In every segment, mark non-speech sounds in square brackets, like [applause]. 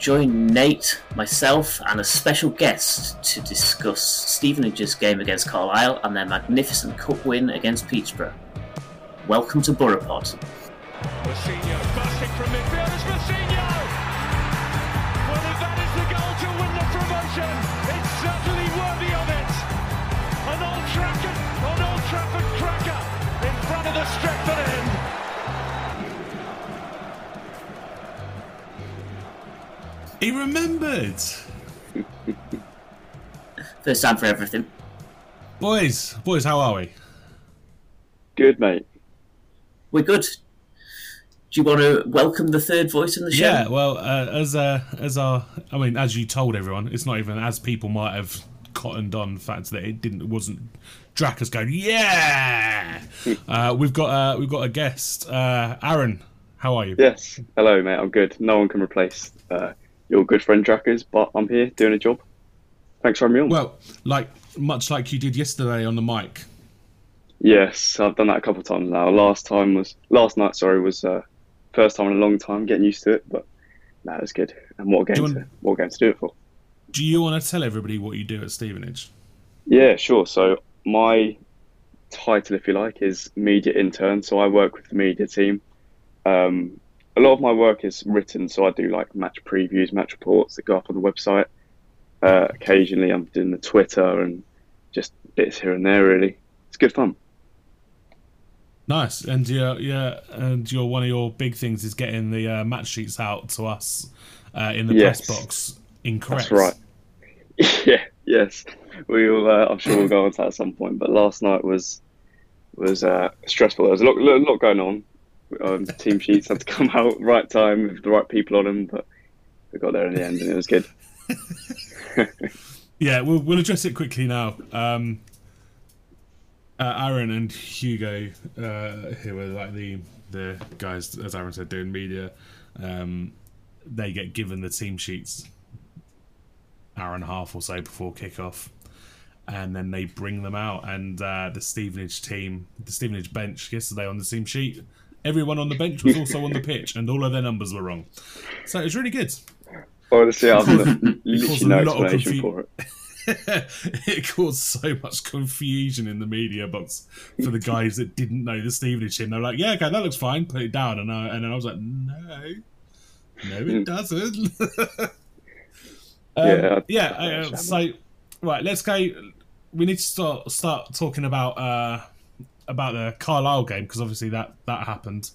Join Nate, myself, and a special guest to discuss Stevenage's game against Carlisle and their magnificent cup win against Peterborough. Welcome to. Mousinho He remembered. First time for everything. Boys, boys, how are we? Good, mate. We're good. Do you want to welcome the third voice in the show? Yeah, well, uh, as uh, as our, I mean, as you told everyone, it's not even as people might have cottoned on the fact that it didn't, it wasn't Drakkers going, yeah. [laughs] uh, we've got uh, we've got a guest, uh, Aaron. How are you? Yes. Hello, mate. I'm good. No one can replace uh, your good friend Drakkers, but I'm here doing a job. Thanks for having me on. Well, like much like you did yesterday on the mic. yes, I've done that a couple of times now. Last time was last night. Sorry, was uh, first time in a long time. Getting used to it, but that it was good. And what a game you to want- what a game to do it for. Do you want to tell everybody what you do at Stevenage? Yeah, sure. So my title, if you like, is media intern. So I work with the media team. Um, a lot of my work is written, so I do like match previews, match reports that go up on the website. Uh, occasionally, I'm doing the Twitter and just bits here and there. Really, it's good fun. Nice, and yeah, yeah, and your one of your big things is getting the uh, match sheets out to us uh, in the Yes. press box. Incorrect. That's right. [laughs] yeah, yes. We'll. Uh, I'm sure we'll go on to that at some point. But last night was was uh, stressful. There was a lot, lot, lot going on. Team sheets had to come [laughs] out right time with the right people on them, but we got there in the end, and it was good. [laughs] Yeah, we'll, we'll address it quickly now. Um, uh, Aaron and Hugo, uh, who are like the the guys, as Aaron said, doing media, um, they get given the team sheets hour and a half or so before kickoff, and then they bring them out. And uh, the Stevenage team, the Stevenage bench yesterday on the team sheet, everyone on the bench was also on the pitch, and all of their numbers were wrong. So it was really good. Honestly, I've [laughs] literally a no explanation confu- for it. [laughs] it caused so much confusion in the media box for the guys that didn't know the Stevenage team. They're like, "Yeah, okay, that looks fine. Put it down." And I, and I was like, "No, no, it doesn't." [laughs] Um, Yeah, yeah. Uh, so, right, let's go. We need to start start talking about uh, about the Carlisle game because obviously that that happened.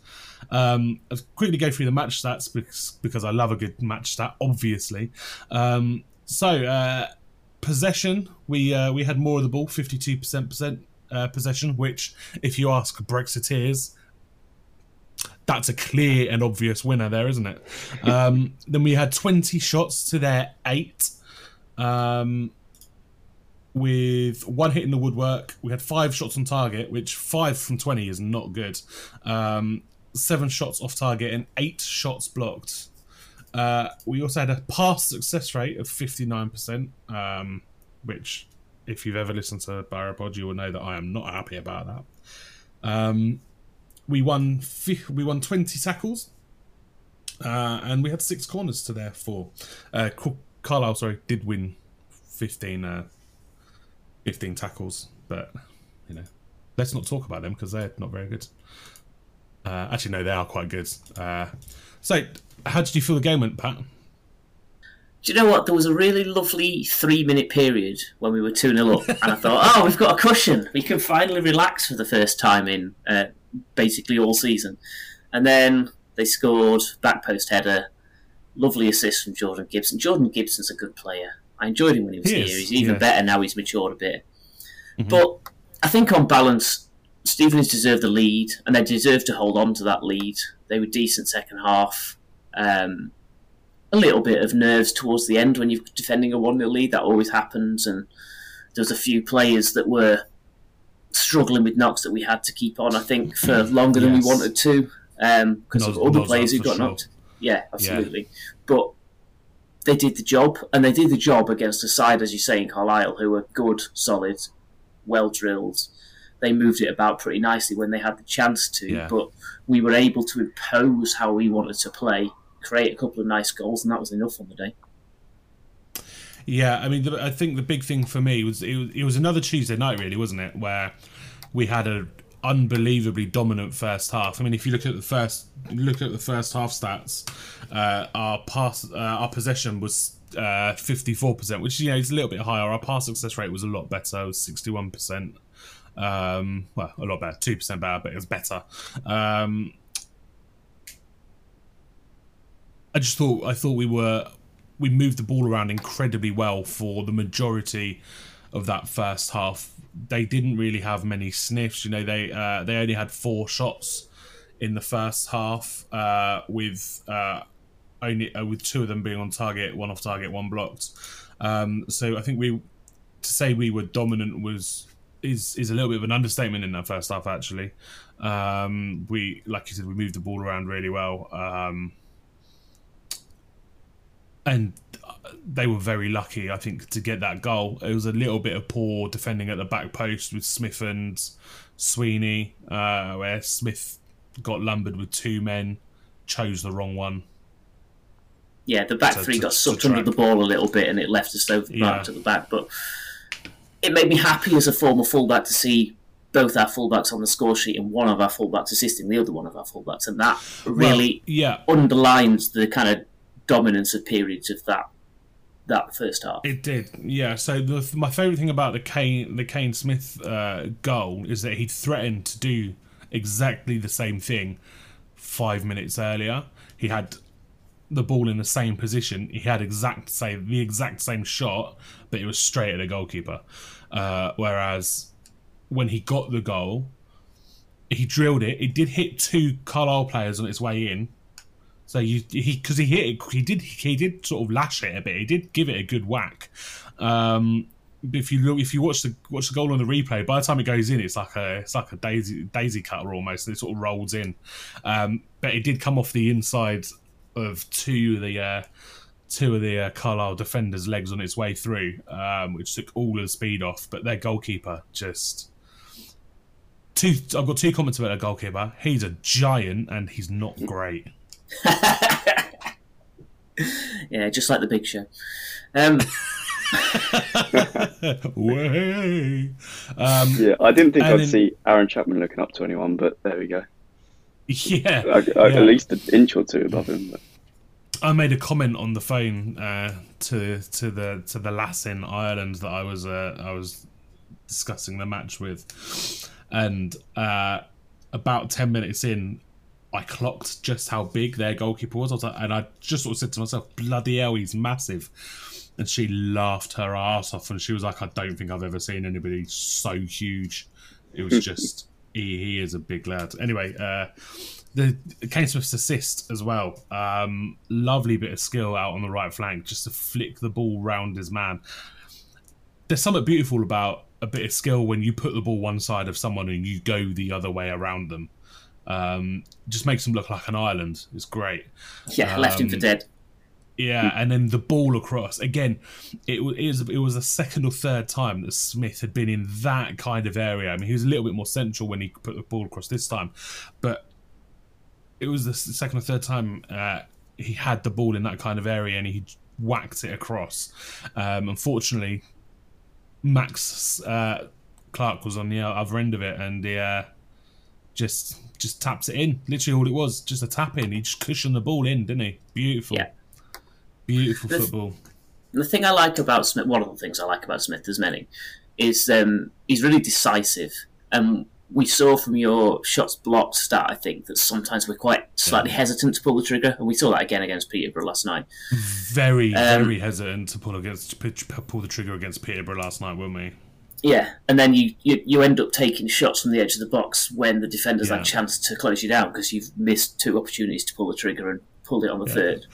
Um, I'll quickly go through the match stats because because I love a good match stat, obviously. Um, so uh, possession, we uh, we had more of the ball, fifty two percent percent uh, possession, which if you ask Brexiteers. That's a clear and obvious winner there, isn't it? Um, then we had 20 shots to their eight. Um, with one hit in the woodwork. We had five shots on target, which five from 20 is not good. Um, seven shots off target and eight shots blocked. Uh, we also had a pass success rate of 59%, um, which, if you've ever listened to Boropod, you will know that I am not happy about that. Um, we won we won 20 tackles, uh, and we had six corners to their four. Uh, Carlisle, sorry, did win 15, uh, 15 tackles, but you know, let's not talk about them because they're not very good. Uh, actually, no, they are quite good. Uh, so, how did you feel the game went, Pat? Do you know what? There was a really lovely three minute period when we were 2 0 up, and I thought, oh, we've got a cushion. We can finally relax for the first time in uh, basically all season. And then they scored, back post header, lovely assist from Jordan Gibson. Jordan Gibson's a good player. I enjoyed him when he was He here. is, He's even yeah. better now he's matured a bit. Mm-hmm. But I think on balance, Stevenage deserved the lead, and they deserved to hold on to that lead. They were decent second half. Um, a little bit of nerves towards the end when you're defending a 1 0 lead. That always happens. And there was a few players that were struggling with knocks that we had to keep on, I think, for mm-hmm. longer than we wanted to um, because of Nos- other players who got sure. knocked. Yeah, absolutely. But they did the job, and they did the job against a side, as you say, in Carlisle, who were good, solid, well drilled. They moved it about pretty nicely when they had the chance to, Yeah. but we were able to impose how we wanted to play, create a couple of nice goals, and that was enough on the day. Yeah, I mean, the, I think the big thing for me was it, was it was another Tuesday night, really, wasn't it? Where we had an unbelievably dominant first half. I mean, if you look at the first look at the first half stats, uh, our pass uh, our possession was fifty four percent, which you know is a little bit higher. Our pass success rate was a lot better, it was sixty one percent. Um, well, a lot better, two percent better, but it was better. Um, I just thought I thought we were we moved the ball around incredibly well for the majority of that first half. They didn't really have many sniffs. You know, they uh, they only had four shots in the first half, uh, with uh, only uh, with two of them being on target, one off target, one blocked. Um, so I think we to say we were dominant was is is a little bit of an understatement in that first half. Actually, um, we like you said, we moved the ball around really well. Um, and they were very lucky, I think, to get that goal. It was a little bit of poor defending at the back post with Smith and Sweeney, uh, where Smith got lumbered with two men, chose the wrong one. Yeah, the back To- three to- got sucked under the ball a little bit, and it left us over Yeah. at the back. But it made me happy as a former fullback to see both our fullbacks on the score sheet and one of our fullbacks assisting the other one of our fullbacks, and that really Well, yeah, underlines the kind of dominance of periods of that that first half. It did, yeah. So the, my favourite thing about the Kane the Kane Smith uh, goal is that he threatened to do exactly the same thing five minutes earlier. He had the ball in the same position. He had exact same the exact same shot, but it was straight at the goalkeeper. Uh, whereas when he got the goal, he drilled it. It did hit two Carlisle players on its way in. So you he because he hit it, he did he did sort of lash it a bit. He did give it a good whack. Um, if you look, if you watch the watch the goal on the replay, by the time it goes in, it's like a it's like a daisy daisy cutter almost. And it sort of rolls in. Um, but it did come off the inside of two of the uh, two of the uh, Carlisle defenders' legs on its way through, um, which took all of the speed off. But their goalkeeper just two. I've got two comments about their goalkeeper. He's a giant and he's not great. [laughs] Yeah, just like the Big Show. Um, [laughs] Way. Um, Yeah, I didn't think I'd then- see Aaron Chapman looking up to anyone, but there we go. yeah, I, I, yeah. At least an inch or two above him. But I made a comment on the phone uh, to to the to the lass in Ireland that I was uh, I was discussing the match with, and uh, about ten minutes in, I clocked just how big their goalkeeper was. I was like, and I just sort of said to myself, "Bloody hell, he's massive." And she laughed her ass off, and she was like, "I don't think I've ever seen anybody so huge." It was [laughs] just he, he is a big lad. Anyway, uh, the Kane Smith's assist as well. Um, lovely bit of skill out on the right flank, just to flick the ball round his man. There's something beautiful about a bit of skill when you put the ball one side of someone and you go the other way around them. Um, just makes them look like an island. It's great. yeah, left him for Um, dead. Yeah, and then the ball across again. It was it was, it was the second or third time that Smith had been in that kind of area. I mean, he was a little bit more central when he put the ball across this time, but it was the second or third time uh, he had the ball in that kind of area and he whacked it across. Um, unfortunately, Max uh, Clark was on the other end of it, and he uh, just just taps it in. Literally, all it was just a tap in. He just cushioned the ball in, didn't he? Beautiful. Yeah. Beautiful The- football. The thing I like about Smith, one of the things I like about Smith, there's many, is um, he's really decisive. And we saw from your shots blocked stat, I think, that sometimes we're quite slightly hesitant to pull the trigger, and we saw that again against Peterborough last night. Very, Um, very hesitant to pull against pull the trigger against Peterborough last night, weren't we? Yeah, and then you, you, you end up taking shots from the edge of the box when the defenders Yeah. had a chance to close you down because you've missed two opportunities to pull the trigger and pulled it on the third.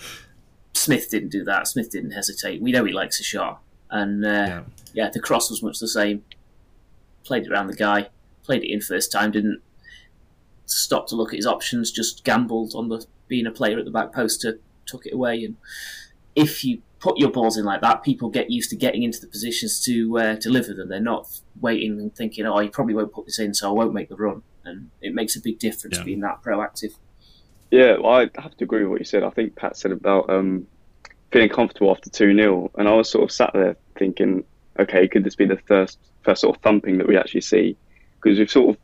Smith didn't do that. Smith didn't hesitate. We know he likes a shot, and uh, Yeah. yeah. the cross was much the same. Played it around the guy, played it in first time, didn't stop to look at his options, just gambled on the being a player at the back post to took it away. And if you put your balls in like that, people get used to getting into the positions to uh, deliver them. They're not waiting and thinking, "Oh, you probably won't put this in, so I won't make the run." And it makes a big difference Yeah. being that proactive. Yeah, well, I have to agree with what you said. I think Pat said about um, feeling comfortable after 2 0. And I was sort of sat there thinking, okay, could this be the first, first sort of thumping that we actually see? Because we've sort of,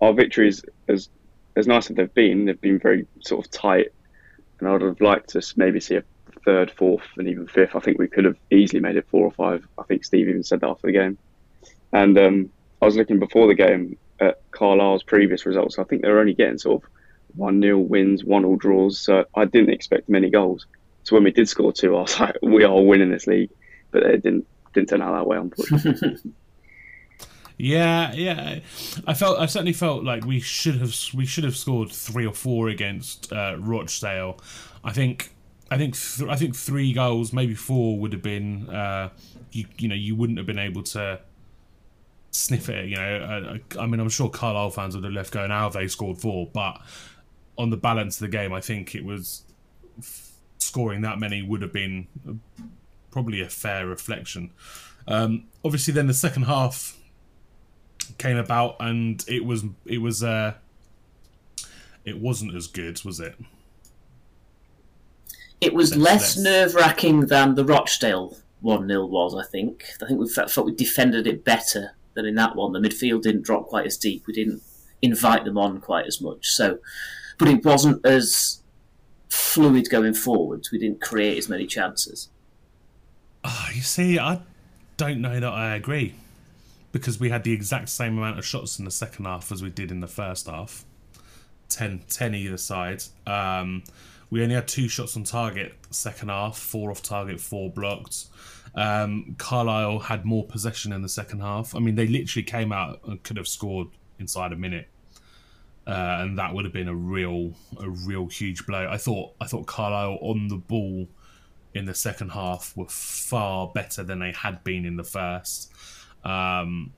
our victories, as, as nice as they've been, they've been very sort of tight. And I would have liked to maybe see a third, fourth, and even fifth. I think we could have easily made it four or five. I think Steve even said that after the game. And um, I was looking before the game at Carlisle's previous results. I think they were only getting sort of one nil wins, one all draws. So I didn't expect many goals. So when we did score two, I was like, [laughs] we are winning this league. But it didn't didn't turn out that way, unfortunately. [laughs] Yeah, yeah. I felt I certainly felt like we should have we should have scored three or four against uh, Rochdale. I think I think th- I think three goals, maybe four, would have been uh, you you know you wouldn't have been able to sniff it. You know, I, I mean I'm sure Carlisle fans would have left going, "How have they scored four? But on the balance of the game, I think it was f- scoring that many would have been probably a fair reflection. Um, obviously, then the second half came about and it was it was uh it wasn't as good was it It was That's- less nerve wracking than the Rochdale 1 0 was, I think. I think we felt, felt we defended it better than in that one. The midfield didn't drop quite as deep. We didn't invite them on quite as much. So, But it wasn't as fluid going forwards. We didn't create as many chances. Ah, you see i don't know that i agree because we had the exact same amount of shots in the second half as we did in the first half 10, 10 either side um, we only had two shots on target second half four off target four blocked um, carlisle had more possession in the second half i mean they literally came out and could have scored inside a minute uh, and that would have been a real a real huge blow. I thought I thought Carlisle on the ball in the second half were far better than they had been in the first. Um,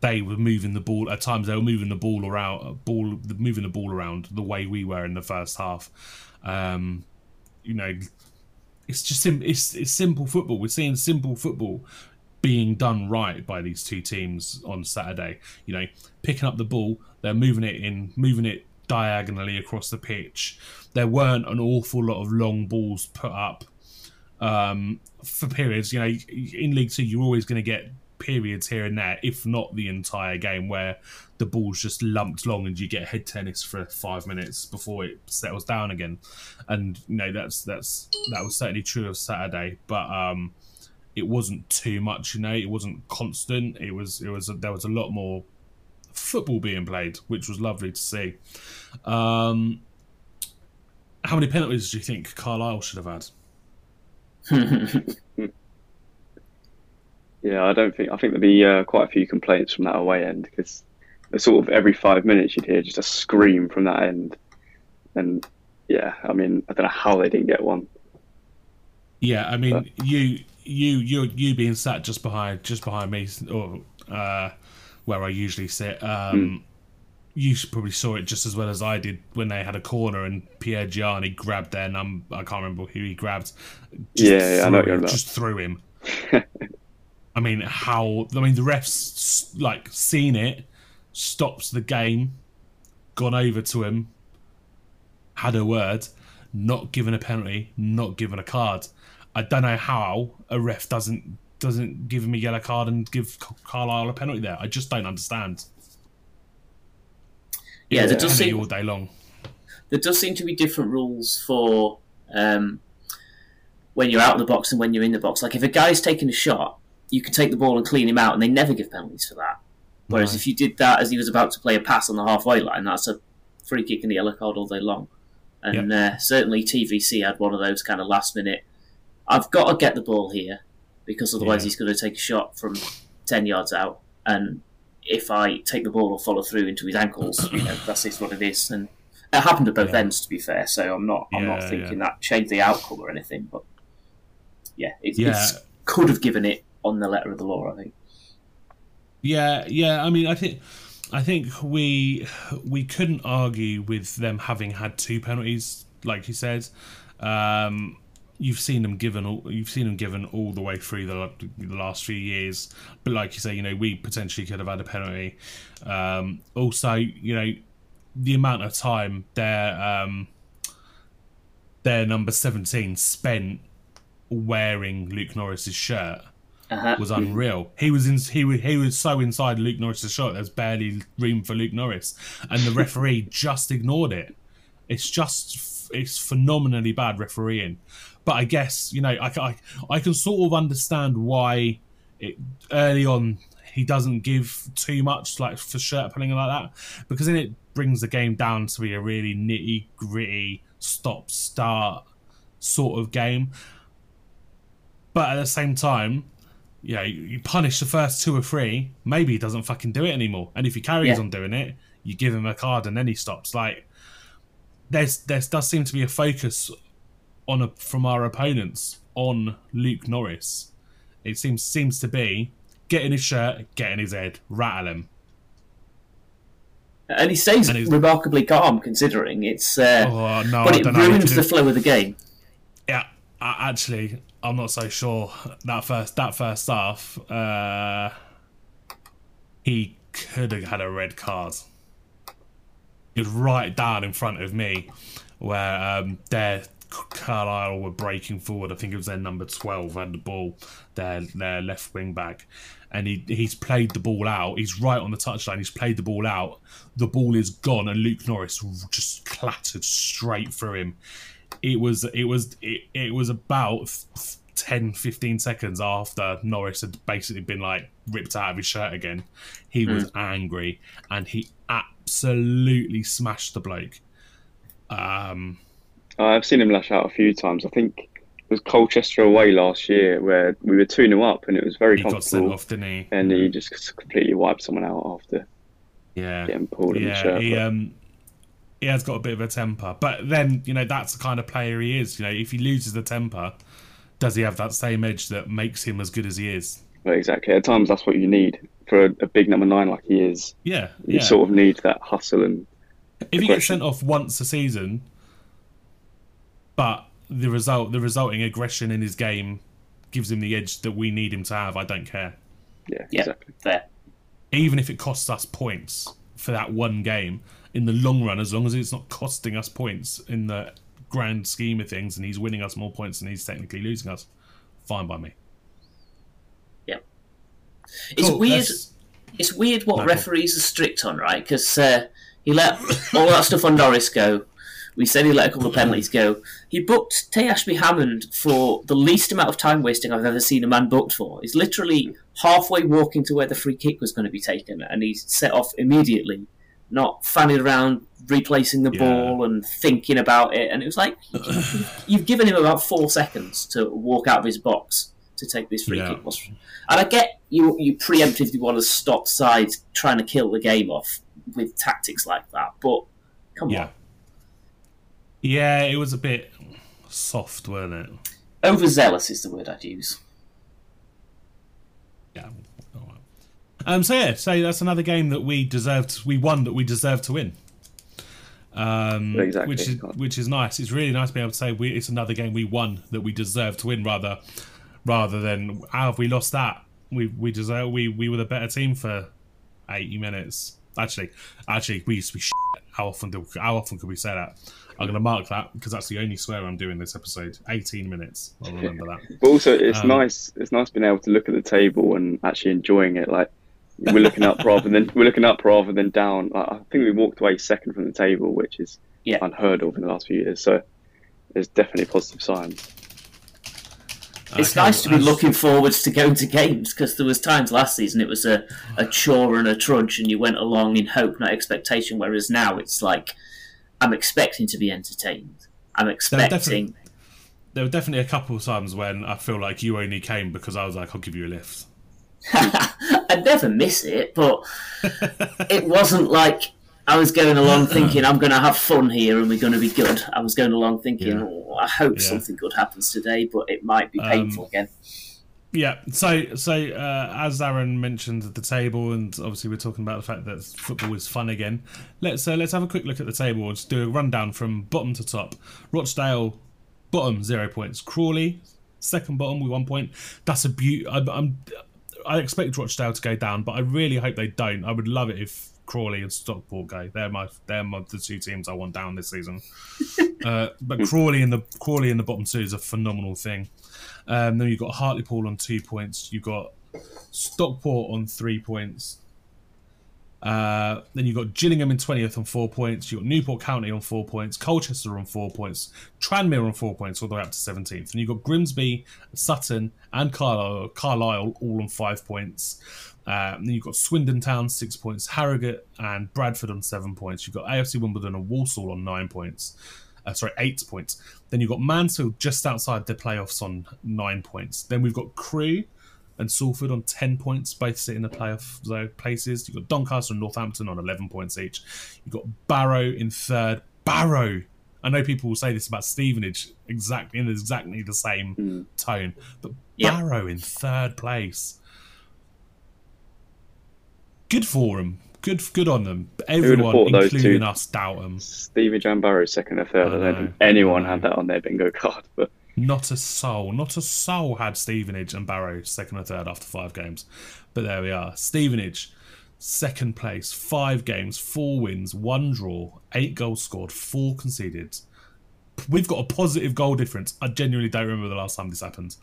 they were moving the ball at times. They were moving the ball around, ball moving the ball around the way we were in the first half. Um, you know, it's just sim- it's it's simple football. We're seeing simple football being done right by these two teams on Saturday. You know, picking up the ball, they're moving it in, moving it diagonally across the pitch. There weren't an awful lot of long balls put up um, for periods. You know, in League Two, you're always going to get periods here and there, if not the entire game, where the ball's just lumped long and you get head tennis for five minutes before it settles down again. And you know, that's that's that was certainly true of Saturday, but. um it wasn't too much, you know. It wasn't constant. It was. It was. There was a lot more football being played, which was lovely to see. Um, how many penalties do you think Carlisle should have had? [laughs] Yeah, I don't think. I think there'd be uh, quite a few complaints from that away end because sort of every five minutes you'd hear just a scream from that end, and yeah, I mean, I don't know how they didn't get one. Yeah, I mean, you, you, you, you being sat just behind, just behind me, or uh, where I usually sit. Um, You probably saw it just as well as I did when they had a corner and Piergianni grabbed their num. I can't remember who he grabbed. Yeah, yeah, I know what you're about. Just threw him. [laughs] I mean, how? I mean, the refs like seen it, stops the game, gone over to him, had a word, not given a penalty, not given a card. I don't know how a ref doesn't doesn't give him a yellow card and give Carlisle a penalty there. I just don't understand. Yeah, there does seem all day long. there does seem to be different rules for um, when you're out of the box and when you're in the box. Like if a guy's taking a shot, you can take the ball and clean him out, and they never give penalties for that. Whereas No. if you did that as he was about to play a pass on the halfway line, that's a free kick and a yellow card all day long. And uh, certainly TVC had one of those kind of last minute. I've got to get the ball here because otherwise Yeah. he's going to take a shot from ten yards out, and if I take the ball or follow through into his ankles, you know, [clears throat] that's just what it is. And it happened at both Yeah. ends, to be fair. So I'm not, I'm not thinking yeah. that changed the outcome or anything. But yeah, it, Yeah. it's could have given it on the letter of the law. I think. Yeah, yeah. I mean, I think, I think we we couldn't argue with them having had two penalties, like you said. Um, you've seen them given, all, you've seen them given all the way through the, the last few years. But like you say, you know, we potentially could have had a penalty. Um, also, you know, the amount of time their um, their number seventeen spent wearing Luke Norris's shirt Uh-huh. was unreal. He was in, he he was so inside Luke Norris's shot. There's barely room for Luke Norris, and the referee [laughs] just ignored it. It's just it's phenomenally bad refereeing. But I guess you know I, I, I can sort of understand why it early on he doesn't give too much like for shirt pulling like that because then it brings the game down to be a really nitty gritty stop start sort of game. But at the same time, you know, you punish the first two or three, maybe he doesn't fucking do it anymore. And if he carries Yeah. on doing it, you give him a card and then he stops. Like there's there does seem to be a focus on a, from our opponents on Luke Norris. It seems seems to be getting his shirt, getting his head, rattle him. And he stays And remarkably calm considering it's. Uh, Oh no, but I it don't ruins the flow of the game. Yeah, I, actually, I'm not so sure that first that first half. Uh, he could have had a red card. It was right down in front of me, where um, their Carlisle were breaking forward. I think it was their number twelve had the ball, their their left wing back, and he he's played the ball out. He's right on the touchline. He's played the ball out. The ball is gone, and Luke Norris just clattered straight through him it was it was it, it was about 10 15 seconds after norris had basically been like ripped out of his shirt again he was angry and he absolutely smashed the bloke um I've seen him lash out a few times. I think it was Colchester away last year where we were 2 0 up and it was very he got sent comfortable. off didn't he And he just completely wiped someone out after yeah getting pulled in the yeah shirt. he um he has got a bit of a temper but then you know that's the kind of player he is you know if he loses the temper does he have that same edge that makes him as good as he is but exactly. At times, that's what you need for a, a big number nine like he is. yeah You yeah sort of need that hustle and if he gets sent off once a season, but the result, the resulting aggression in his game, gives him the edge that we need him to have, I don't care. yeah, Yeah, exactly. fair. Even if it costs us points for that one game, in the long run, as long as it's not costing us points in the grand scheme of things, and he's winning us more points than he's technically losing us, fine by me. It's Cool, weird. let's- It's weird what No, referees are strict on, right? Because uh, he let all that stuff on Norris go. We said he let a couple of penalties go. He booked Taye Ashby-Hammond for the least amount of time wasting I've ever seen a man booked for. He's literally halfway walking to where the free kick was going to be taken, and he's set off immediately, not fanning around replacing the Yeah. ball and thinking about it. And it was like [clears throat] you've given him about four seconds to walk out of his box to take this free Yeah. kick. And I get you you preemptively want to stop sides trying to kill the game off with tactics like that, but come Yeah. on. Yeah, it was a bit soft, weren't it? Overzealous is the word I'd use. Yeah. Um. So yeah. So that's another game that we deserved. We won that we deserved to win. Um. Exactly. Which is which is nice. It's really nice to be able to say we, it's another game we won that we deserved to win, rather rather than how have we lost that? We we deserve we we were the better team for eighty minutes. Actually, actually, we used to be. Shit. How often do how often could we say that? I'm going to mark that because that's the only swear I'm doing this episode. 18 minutes. I'll remember that. [laughs] But also, it's Um, nice. It's nice being able to look at the table and actually enjoying it. Like we're looking up [laughs] rather than we're looking up rather than down. Like, I think we walked away second from the table, which is Yeah. unheard of in the last few years. So there's definitely positive signs. It's Okay, nice to be just- looking forwards to going to games because there was times last season it was a, a chore and a trudge, and you went along in hope, not expectation. Whereas now it's like I'm expecting to be entertained. I'm expecting. definitely- There were definitely a couple of times when I feel like you only came because I was like, "I'll give you a lift." [laughs] I'd never miss it, but [laughs] it wasn't like I was going along thinking I'm going to have fun here and we're going to be good. I was going along thinking, Yeah. oh, I hope Yeah. something good happens today, but it might be painful again. Yeah. So, so uh, as Aaron mentioned at the table, and obviously we're talking about the fact that football is fun again. Let's uh, let's have a quick look at the table and just do a rundown from bottom to top. Rochdale, bottom zero points. Crawley, second bottom with one point. That's a beaut. I'm, I'm I expect Rochdale to go down, but I really hope they don't. I would love it if Crawley and Stockport go. They're my they're my, the two teams I want down this season. [laughs] uh, but Crawley in the Crawley in the bottom two is a phenomenal thing. Um, then you've got Hartlepool on two points. You've got Stockport on three points. Uh, then you've got Gillingham in 20th on four points. You've got Newport County on four points. Colchester on four points. Tranmere on four points, all the way up to 17th. And you've got Grimsby, Sutton, and Carlisle, Carlisle all on five points. Uh, then you've got Swindon Town, six points. Harrogate and Bradford on seven points. You've got AFC Wimbledon and Walsall on nine points. Uh, sorry, eight points. Then you've got Mansfield just outside the playoffs on nine points. Then we've got Crewe and Salford on 10 points, both sit in the playoff zone places. You've got Doncaster and Northampton on 11 points each. You've got Barrow in third. Barrow! I know people will say this about Stevenage exactly in exactly the same hmm. tone, but Yep. Barrow in third place. Good for them. Good, good on them. Everyone, thought those including two- us, doubt them. Stevenage and Barrow second or third. I I, don't know. think anyone had that on their bingo card, but Not a soul, not a soul had Stevenage and Barrow second or third after five games. But there we are. Stevenage, second place, five games, four wins, one draw, eight goals scored, four conceded. We've got a positive goal difference. I genuinely don't remember the last time this happened.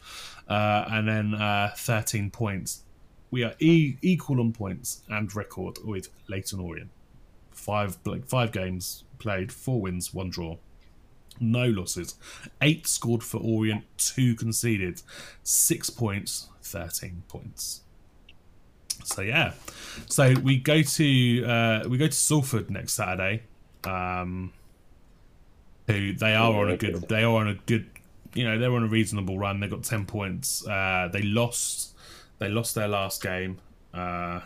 Uh, and then uh, 13 points. We are e- equal on points and record with Leyton Orient. Five like five games played, four wins, one draw no losses. Eight scored for Orient, two conceded. Six points, 13 points. So yeah, so we go to uh, we go to Salford next Saturday. Um, who they are on a good they are on a good you know they're on a reasonable run. They got ten points. Uh, they lost they lost their last game. Uh,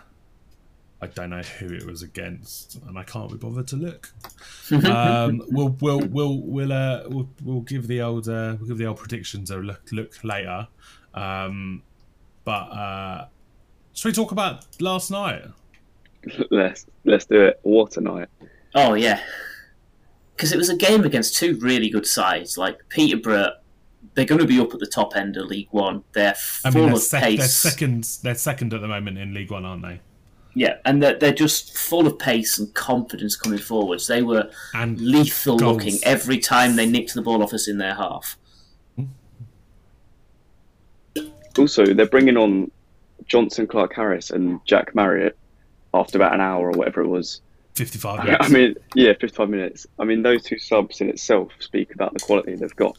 I don't know who it was against, and I can't be bothered to look. [laughs] um, we'll we'll we'll we'll uh, we'll, we'll give the old uh, we'll give the old predictions a look look later. Um, but uh, should we talk about last night? [laughs] let's let's do it. What a night! Oh, yeah. Because it was a game against two really good sides. Like Peterborough, they're going to be up at the top end of League One. They're I full mean, they're, of sec- they're second. They're second at the moment in League One, aren't they? Yeah, and they're, they're just full of pace and confidence coming forwards. They were And lethal goals. looking every time they nicked the ball off us in their half. Also, they're bringing on Jonson, Clark Harris, and Jack Marriott after about an hour or whatever it was. fifty-five. minutes. I mean, yeah, 55 minutes. I mean, those two subs in itself speak about the quality they've got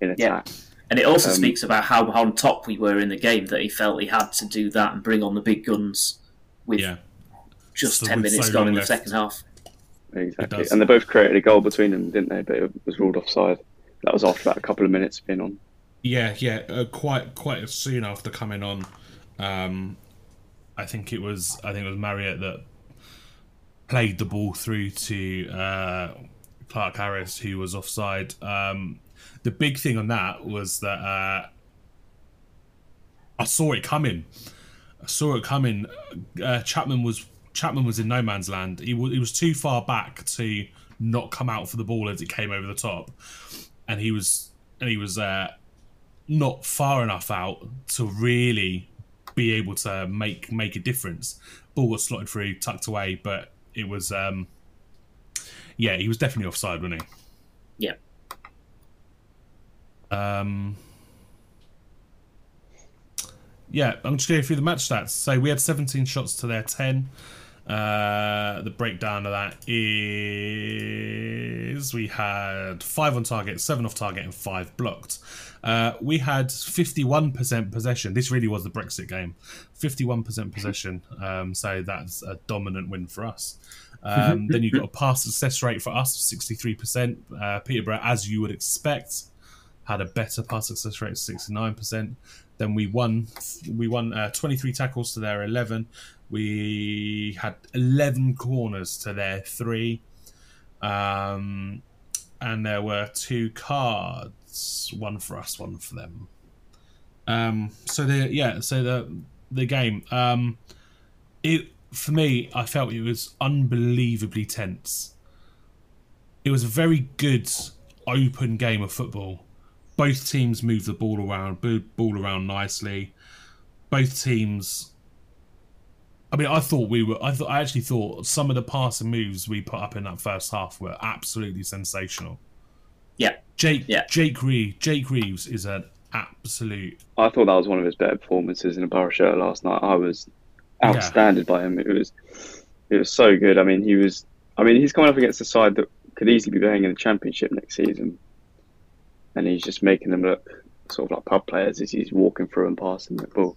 in Yeah. attack. And it also Um, speaks about how on top we were in the game that he felt he had to do that and bring on the big guns with yeah. just So 10 with minutes so gone long in the left. second half. Exactly. And they both created a goal between them, didn't they? But it was ruled offside. That was after about a couple of minutes being on. Yeah, yeah, uh, quite quite soon after coming on, um, I think it was I think it was Marriott that played the ball through to uh, Clarke-Harris, who was offside. Um, the big thing on that was that uh, I saw it coming. I saw it coming. Uh, Chapman was Chapman was in no man's land. He was he was too far back to not come out for the ball as it came over the top, and he was and he was uh, not far enough out to really be able to make make a difference. Ball was slotted through, tucked away, but it was um yeah, he was definitely offside, wasn't he? Yeah. Um yeah, I'm just going through the match stats. So we had 17 shots to their 10. Uh, the breakdown of that is we had five on target, seven off target, and five blocked. Uh, we had 51% possession. This really was the Brexit game. 51% possession. Um, so that's a dominant win for us. Um, [laughs] then you've got a pass success rate for us, 63%. Uh, Peterborough, as you would expect, had a better pass success rate, 69%. Then we won. We won uh, 23 tackles to their 11. We had 11 corners to their three. Um, and there were two cards, one for us, one for them. Um, so the yeah, so the the game, um, it for me, I felt it was unbelievably tense. It was a very good open game of football. Both teams move the ball around, ball around nicely. Both teams. I mean, I thought we were. I thought. I actually thought some of the passing moves we put up in that first half were absolutely sensational. Yeah. Jake. Yeah. Jake Reeves. Jake Reeves is an absolute. I thought that was one of his better performances in a Borough shirt last night. I was outstanding by him. It was it was so good. I mean, he was. I mean, he's coming up against a side that could easily be playing in the Championship next season, and he's just making them look sort of like pub players as he's walking through and passing the ball.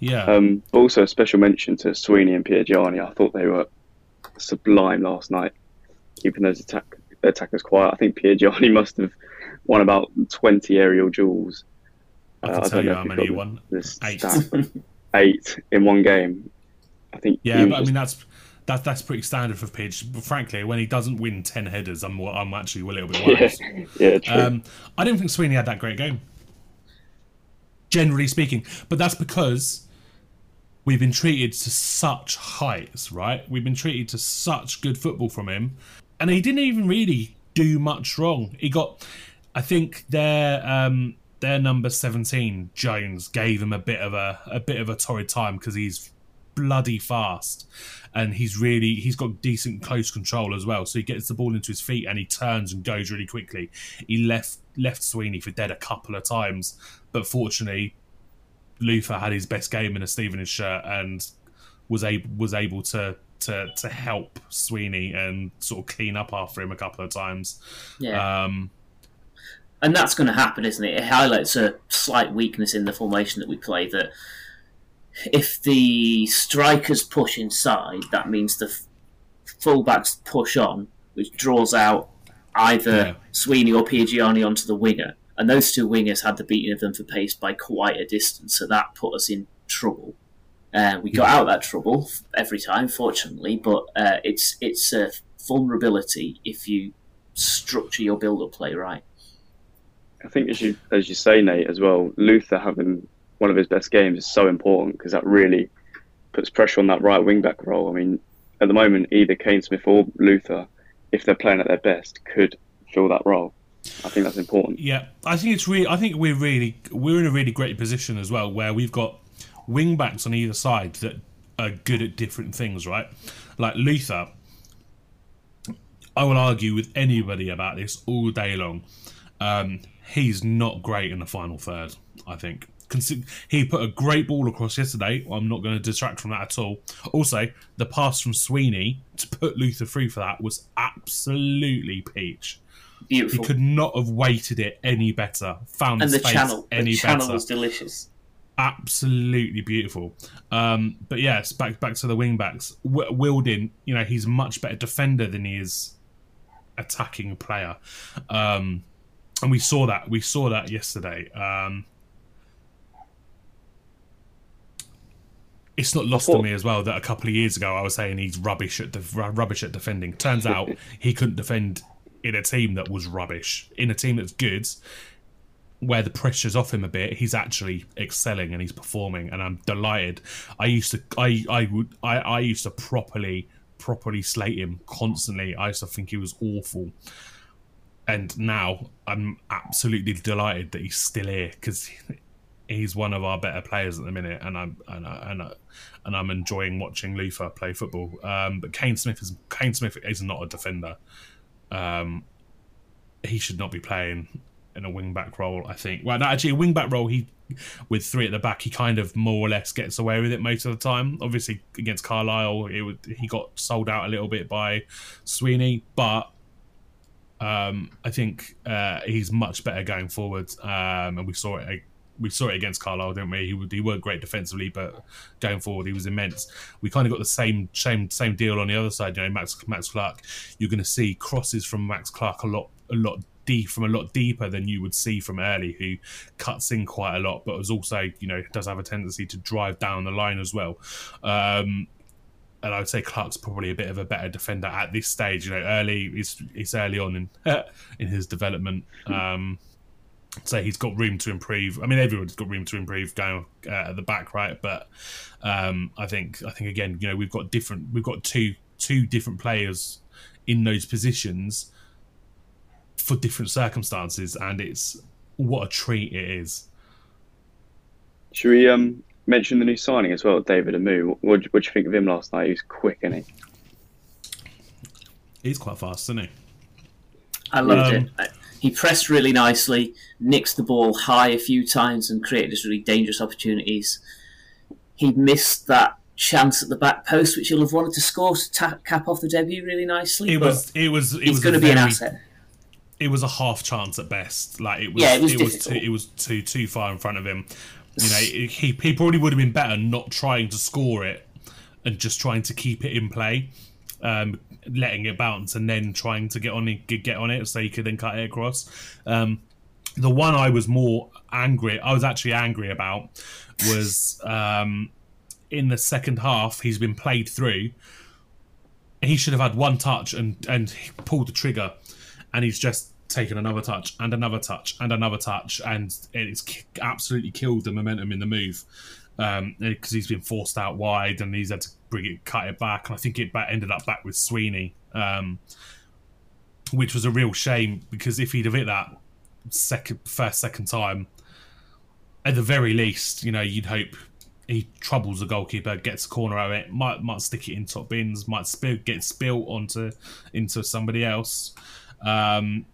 Yeah. Um, also a special mention to Sweeney and Piergianni. I thought they were sublime last night, keeping those attack attackers quiet. I think Piergianni [laughs] must have won about twenty aerial duels. I Uh, can I tell don't you how many got won. Eight. stat, eight in one game. I think. Yeah, he was but I mean that's that that's pretty standard for Pidge. But frankly, when he doesn't win ten headers, I'm I'm actually a little bit worried. [laughs] yeah, true. Um, I didn't think Sweeney had that great game, generally speaking. But that's because we've been treated to such heights, right? We've been treated to such good football from him, and he didn't even really do much wrong. He got, I think, their um, their number seventeen Jones gave him a bit of a a bit of a torrid time because he's bloody fast and he's really he's got decent close control as well so he gets the ball into his feet and he turns and goes really quickly he left left sweeney for dead a couple of times but fortunately luther had his best game in a stevenage shirt and was able was able to to to help sweeney and sort of clean up after him a couple of times Yeah. um and that's going to happen, isn't it? It highlights a slight weakness in the formation that we play. That if the strikers push inside, that means the f- fullbacks push on, which draws out either Yeah. Sweeney or Piergianni onto the winger. And those two wingers had the beating of them for pace by quite a distance, so that put us in trouble. Uh, we got out of that trouble every time, fortunately, but uh, it's it's a vulnerability if you structure your build-up play right. I think as you as you say, Nate, as well, Luther having one of his best games is so important because that really puts pressure on that right wing back role. I mean, at the moment, either Kane Smith or Luther, if they're playing at their best, could fill that role. I think that's important. Yeah, I think it's really. I think we're really we're in a really great position as well, where we've got wing backs on either side that are good at different things, right? Like Luther, I will argue with anybody about this all day long. Um, he's not great in the final third. I think he put a great ball across yesterday. I'm not going to distract from that at all. Also, the pass from Sweeney to put Luther through for that was absolutely peach. Beautiful. He could not have weighted it any better. Found and the channel, any the channel better. was delicious. Absolutely beautiful. Um, but yes, back back to the wing backs. W- Wildin, you know, he's a much better defender than he is attacking player, um, and we saw that. We saw that yesterday. Um, it's not lost on me as well that a couple of years ago I was saying he's rubbish at def- rubbish at defending. Turns [laughs] out he couldn't defend in a team that was rubbish. In a team that's good, where the pressure's off him a bit, he's actually excelling and he's performing, and I'm delighted. I used to, I, I would, I, I used to properly, properly slate him constantly. I used to think he was awful, and now I'm absolutely delighted that he's still here because he's one of our better players at the minute, and I'm and I, and, I, and I'm enjoying watching Luther play football. Um, but Kane Smith is Kane Smith is not a defender. Um, he should not be playing in a wing back role. I think. Well, no, actually, a wing back role he with three at the back, he kind of more or less gets away with it most of the time. Obviously, against Carlisle, would, he got sold out a little bit by Sweeney, but um, I think uh, he's much better going forward, um, and we saw it. We saw it against Carlisle, didn't we? He, he great defensively, but going forward, he was immense. We kind of got the same same same deal on the other side. You know, Max Max Clark. You're going to see crosses from Max Clark a lot a lot deep from a lot deeper than you would see from Early, who cuts in quite a lot, but was also you know does have a tendency to drive down the line as well. Um, and I would say Clark's probably a bit of a better defender at this stage. You know, early is it's early on in [laughs] in his development. Um, so he's got room to improve. I mean, everyone's got room to improve down uh, at the back, right? But um, I think I think again, you know, we've got different. We've got two two different players in those positions for different circumstances, and it's what a treat it is. Should we um, mention the new signing as well, David Amu? What what do you think of him last night? He was quick, isn't he? He's quite fast, isn't he? I loved Um, it. Uh, He pressed really nicely, nicked the ball high a few times, and created just really dangerous opportunities. He missed that chance at the back post, which he'll have wanted to score to cap off the debut really nicely. It was. It was. It was going to be an asset. it was a half chance at best. Like it was, Yeah, it was too, difficult. it was too too far in front of him. You know, he he probably would have been better not trying to score it and just trying to keep it in play, um, letting it bounce and then trying to get on it, get on it so he could then cut it across. Um, the one I was more angry, I was actually angry about, was um, in the second half. He's been played through. He should have had one touch and and pulled the trigger and he's just taken another touch and another touch and another touch, and it's absolutely killed the momentum in the move because he's been forced out wide and he's had to bring it, cut it back, and I think it ba- ended up back with Sweeney, um, which was a real shame because if he'd have hit that second, first, second time, at the very least, you know, you'd hope he troubles the goalkeeper, gets a corner out of it, might might stick it in top bins, might spill, get spilt onto into somebody else. Um,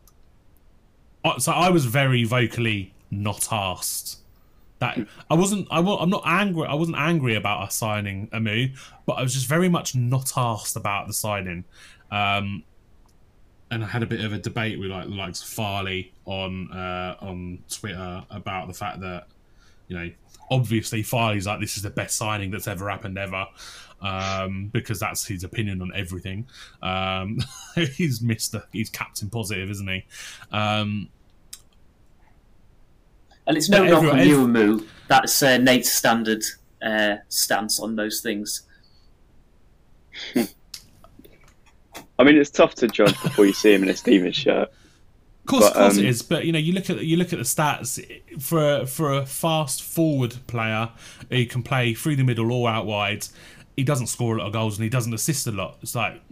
so I was very vocally not asked. That I wasn't. I, I'm not angry. I wasn't angry about us signing Amu, but I was just very much not asked about the signing. Um, and I had a bit of a debate with like likes Farley on uh, on Twitter about the fact that you know obviously Farley's like this is the best signing that's ever happened ever um, because that's his opinion on everything. Um, [laughs] he's Mister, he's Captain Positive, isn't he? Um, And it's no But knock everyone- on you ev- and Moo. That's uh, Nate's standard uh, stance on most things. [laughs] I mean, it's tough to judge before you see him in a Stevens [laughs] shirt. Of course, But, of course um, it is. But you know, you look at you look at the stats for a, for a fast forward player who can play through the middle or out wide. He doesn't score a lot of goals and he doesn't assist a lot. It's like,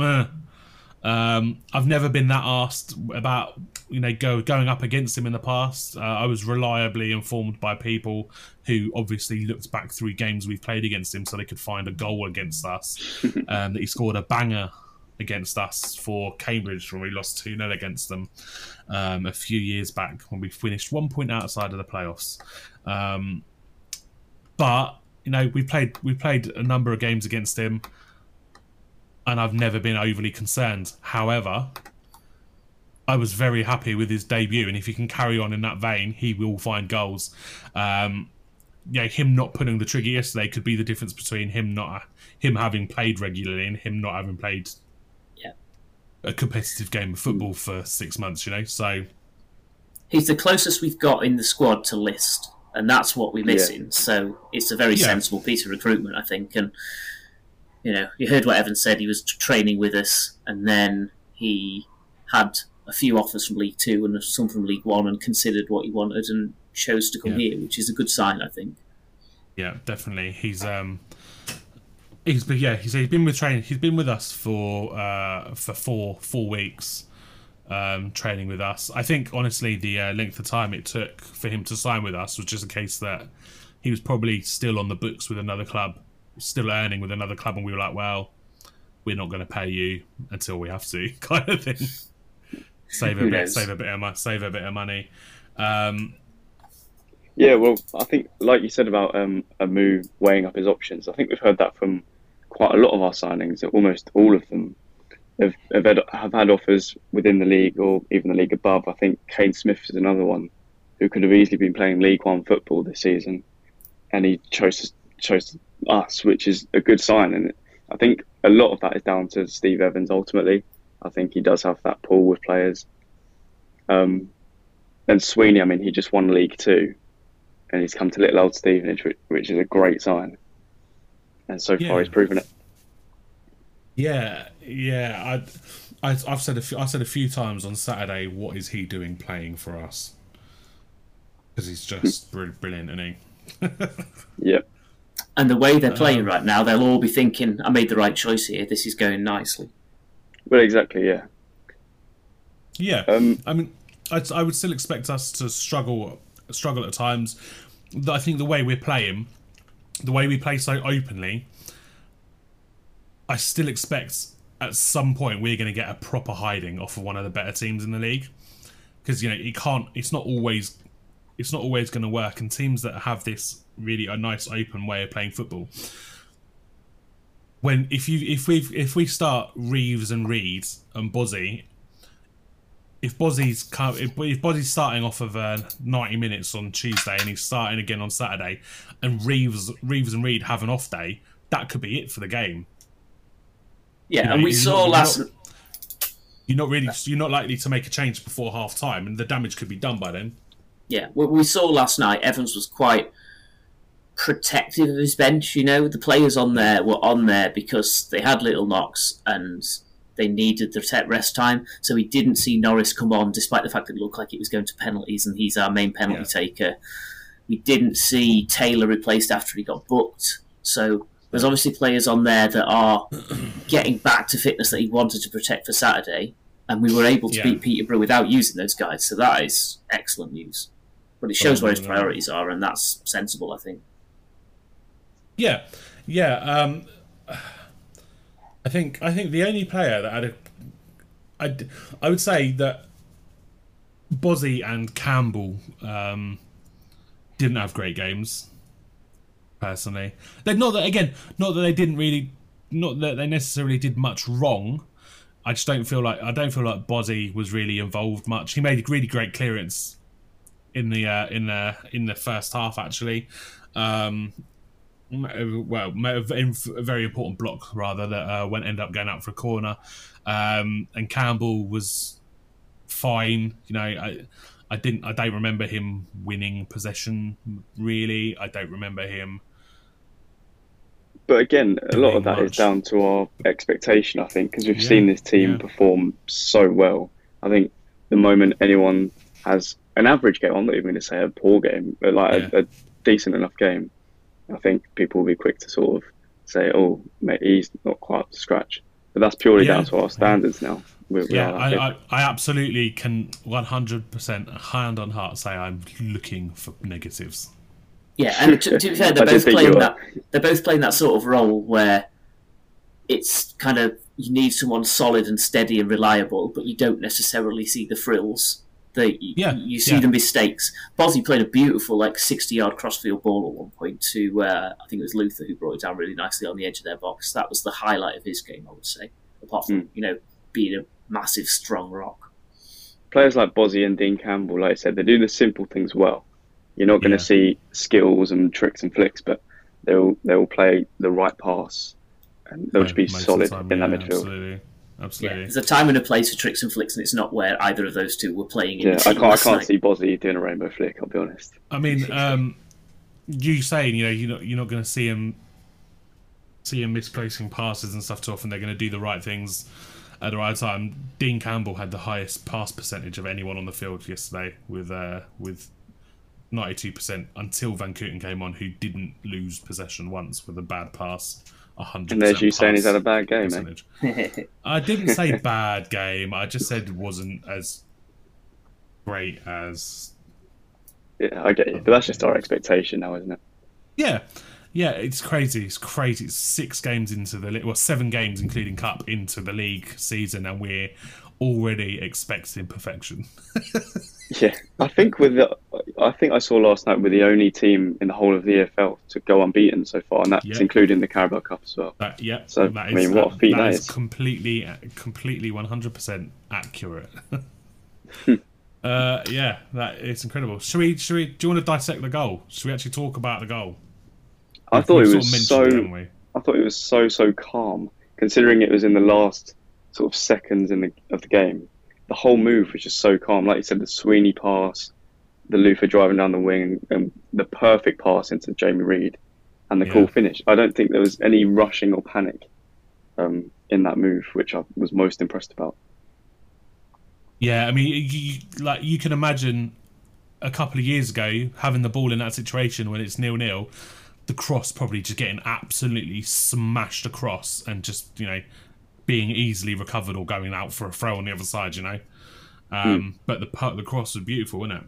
eh. Um, I've never been that asked about you know go going up against him in the past. Uh, I was reliably informed by people who obviously looked back through games we've played against him, so they could find a goal against us. [laughs] um, that he scored a banger against us for Cambridge when we lost 2 0 against them um, a few years back when we finished one point outside of the playoffs. Um, but you know we played we played a number of games against him, and I've never been overly concerned. However, I was very happy with his debut, and if he can carry on in that vein, he will find goals. Um, yeah, him not putting the trigger yesterday could be the difference between him not him having played regularly and him not having played Yeah. a competitive game of football for six months. You know, so He's the closest we've got in the squad to list, and that's what we're Yeah. missing. So it's a very Yeah. sensible piece of recruitment, I think. And you know, you heard what Evan said. He was training with us, and then he had a few offers from League Two and some from League One, and considered what he wanted and chose to come Yeah. here, which is a good sign, I think. yeah, definitely. He's um, he's been yeah, he's, he's been with training. He's been with us for uh for four four weeks, um, training with us. I think honestly, the uh, length of time it took for him to sign with us was just a case that he was probably still on the books with another club, still earning with another club, and we were like, well, we're not going to pay you until we have to, [laughs] kind of thing. save a bit, save a bit of money, save a bit of money. Um, Yeah, well, I think, like you said about um, a move weighing up his options, I think we've heard that from quite a lot of our signings. Almost all of them have have had, have had offers within the league or even the league above. I think Kane Smith is another one who could have easily been playing League One football this season, and he chose to, chose us, which is a good sign. And I think a lot of that is down to Steve Evans. Ultimately, I think he does have that pull with players. Um, and Sweeney, I mean, he just won League Two, and he's come to Little Old Stevenage, which, which is a great sign. And so Yeah. far, he's proven it. Yeah, yeah. I, I, I've said a few, I said a few times on Saturday, what is he doing playing for us? Because he's just brilliant, isn't he? [laughs] Yep. And the way they're Um, playing right now, they'll all be thinking, "I made the right choice here. This is going nicely." Well, exactly. Yeah. Yeah, Um, I mean, I'd, I would still expect us to struggle, struggle at times. But I think the way we're playing, the way we play so openly, I still expect at some point we're going to get a proper hiding off of one of the better teams in the league. Because you know it can't. It's not always. It's not always going to work. And teams that have this really a nice open way of playing football. When if you if we if we start Reeves and Reed and Bozzy if Bozzy's if, Bozzy's starting off of uh, 90 minutes on Tuesday and he's starting again on Saturday, and Reeves Reeves and Reed have an off day, that could be it for the game. Yeah, know, and we saw not- last. you're You're not really you're not likely to make a change before half time, and the damage could be done by then. Yeah, we, we saw last night. Evans was quite protective of his bench. You know, the players on there were on there because they had little knocks and they needed the rest time. So we didn't see Norris come on, despite the fact that it looked like it was going to penalties, and he's our main penalty Yeah. taker. We didn't see Taylor replaced after he got booked. So there's obviously players on there that are [clears throat] getting back to fitness that he wanted to protect for Saturday, and we were able to Yeah. beat Peterborough without using those guys. So that is excellent news. But it shows where his priorities are, and that's sensible, I think. Yeah, yeah. Um, I think I think the only player that had a, I, I would say that Bozzy and Campbell um, didn't have great games. Personally, they're not that again, not that they didn't really, not that they necessarily did much wrong. I just don't feel like I don't feel like Bozzy was really involved much. He made a really great clearance in the uh, in the in the first half actually. Um, well, a very important block rather that uh, went end up going out for a corner, um, and Campbell was fine. You know, I I didn't I don't remember him winning possession really. I don't remember him. But again, a lot of that is much. down to our expectation, I think, because we've Yeah, seen this team yeah. perform so well. I think the moment anyone has an average game, I'm not even going to say a poor game, but like a, a decent enough game, I think people will be quick to sort of say, "Oh, mate, he's not quite up to scratch." But that's purely Yeah. down to our standards now. We, we Yeah, are that good. I, I, I absolutely can 100% hand on heart say I'm looking for negatives. Yeah, and to, to be fair, [laughs] they're both playing that. They're both playing that sort of role where it's kind of you need someone solid and steady and reliable, but you don't necessarily see the frills. That you, Yeah, you see yeah. the mistakes. Bozzy played a beautiful like sixty-yard crossfield ball at one point to uh, I think it was Luther who brought it down really nicely on the edge of their box. That was the highlight of his game, I would say. Apart from Hmm. you know being a massive strong rock. players like Bozzy and Dean Campbell, like I said, they do the simple things well. You're not going to Yeah. see skills and tricks and flicks, but they'll they'll play the right pass and they'll just be Most the solid time, in that midfield. Absolutely. Yeah, Absolutely. there's a time and a place for tricks and flicks, and it's not where either of those two were playing. In Yeah, I can't I can't night. see Bozzy doing a rainbow flick. I'll be honest. I mean, um, you saying you know you're not you're not going to see him see him misplacing passes and stuff too often. They're going to do the right things at the right time. Dean Campbell had the highest pass percentage of anyone on the field yesterday with uh, with 92% until Van Kooten came on, who didn't lose possession once with a bad pass. 100 And there's you saying he's had a bad game, eh? I didn't say [laughs] bad game. I just said wasn't as great as Yeah, I get you, but that's just our expectation now, isn't it? Yeah, yeah, it's crazy. It's crazy. It's six games into the league, well, seven games including cup into the league season, and we're already expecting perfection. [laughs] Yeah, I think with the, I think I saw last night we're the only team in the whole of the EFL to go unbeaten so far, and that's including the Carabao Cup as well. That, yeah. So, that I mean, what a feat that that is is. completely, completely, one hundred percent accurate. [laughs] [laughs] Uh, yeah, that it's incredible. Should we? Should we? Do you want to dissect the goal? Should we actually talk about the goal? I thought it was so. it. I thought it was so so calm, considering it was in the last sort of seconds in the of the game. The whole move was just so calm. Like you said, the Sweeney pass, the Luther driving down the wing, and the perfect pass into Jamie Reid, and the Yeah. cool finish. I don't think there was any rushing or panic um, in that move, which I was most impressed about. Yeah, I mean, you, like you can imagine a couple of years ago having the ball in that situation when it's nil nil, the cross probably just getting absolutely smashed across and just you know being easily recovered or going out for a throw on the other side. You know, um, but the pu- the cross was beautiful, wasn't it?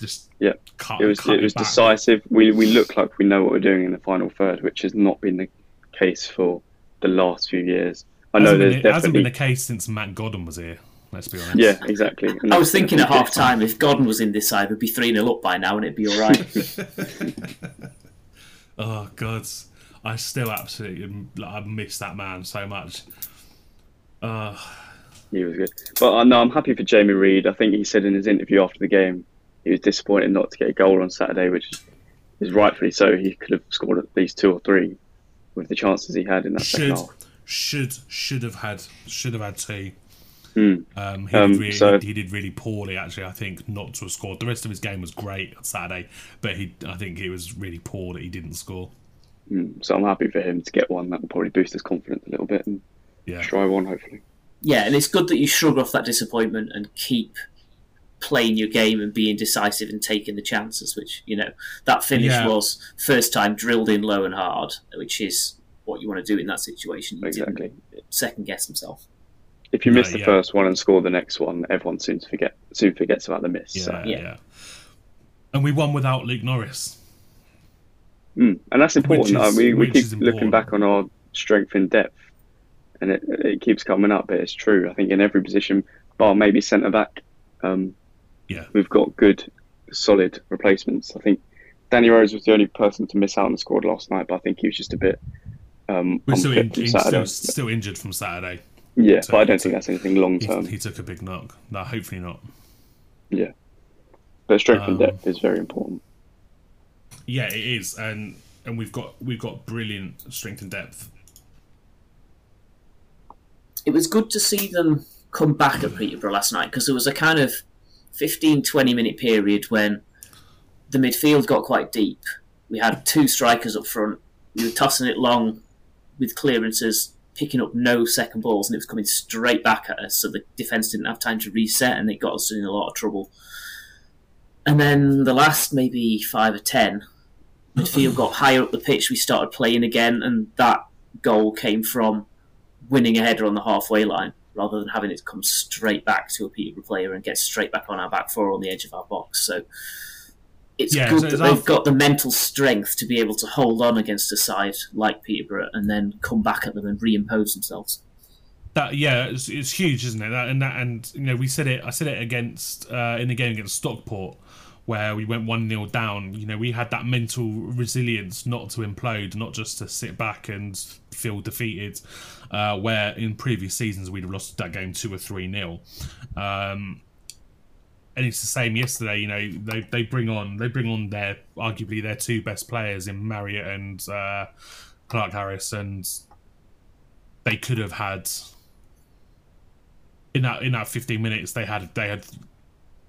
Just Yeah, cut, it was cut it was back. decisive. We we look like we know what we're doing in the final third, which has not been the case for the last few years. I know Hasn't been, there's it hasn't been the case since Matt Godden was here. Let's be honest. yeah, exactly. And I was thinking at that's half time if Godden was in this side, we'd be 3 0 up by now and it'd be alright. [laughs] [laughs] Oh God, I still absolutely like, I miss that man so much. Uh, He was good. But uh, no, I'm happy for Jamie Reid. I think he said in his interview after the game he was disappointed not to get a goal on Saturday, which is rightfully so. He could have scored at least two or three with the chances he had in that second should half. should should have had should have had two. Hmm. Um, he, Um, did really, so- he did really poorly actually. I think not to have scored. The rest of his game was great on Saturday, but he I think it was really poor that he didn't score. So I'm happy for him to get one. That will probably boost his confidence a little bit and Yeah, try one hopefully. yeah, and it's good that you shrug off that disappointment and keep playing your game and being decisive and taking the chances, which, you know, that finish Yeah. was first time drilled in low and hard, which is what you want to do in that situation. You Exactly. second guess himself. If you No, miss the yeah. first one and score the next one, everyone soon to forget soon forgets about the miss. yeah, So. yeah, yeah. And we won without Luke Norris. Mm, and that's important. Is- we we keep is looking back on our strength in depth, and it it keeps coming up. But it's true. I think in every position, bar maybe centre back, um, Yeah, we've got good, solid replacements. I think Danny Rose was the only person to miss out on the squad last night, but I think he was just a bit um, we're still, in, unfit from in- Saturday. still, still injured from Saturday. yeah, so but I don't think a- that's anything long term. he took a big knock. No, hopefully not. Yeah, but strength Um, in depth is very important. Yeah, it is, and and we've got we've got brilliant strength and depth. It was good to see them come back at Peterborough last night because there was a kind of 15 20 minute period when the midfield got quite deep. We had two strikers up front. We were tossing it long with clearances, picking up no second balls, and it was coming straight back at us. So the defence didn't have time to reset, and it got us in a lot of trouble. And then the last maybe five or ten, midfield got higher up the pitch. We started playing again, and that goal came from winning a header on the halfway line rather than having it come straight back to a Peterborough player and get straight back on our back four on the edge of our box. So it's Yeah, good so that it's they've our- got the mental strength to be able to hold on against a side like Peterborough and then come back at them and reimpose themselves. That yeah, it's, it's huge, isn't it? That and that and you know we said it. I said it against uh, in the game against Stockport where we went one 0 down. You know we had that mental resilience not to implode, not just to sit back and feel defeated. Uh, where in previous seasons we'd have lost that game two or three nil. Um, and it's the same yesterday. You know they, they bring on they bring on their arguably their two best players in Marriott and uh, Clarke-Harris, and they could have had in that in that 15 minutes they had they had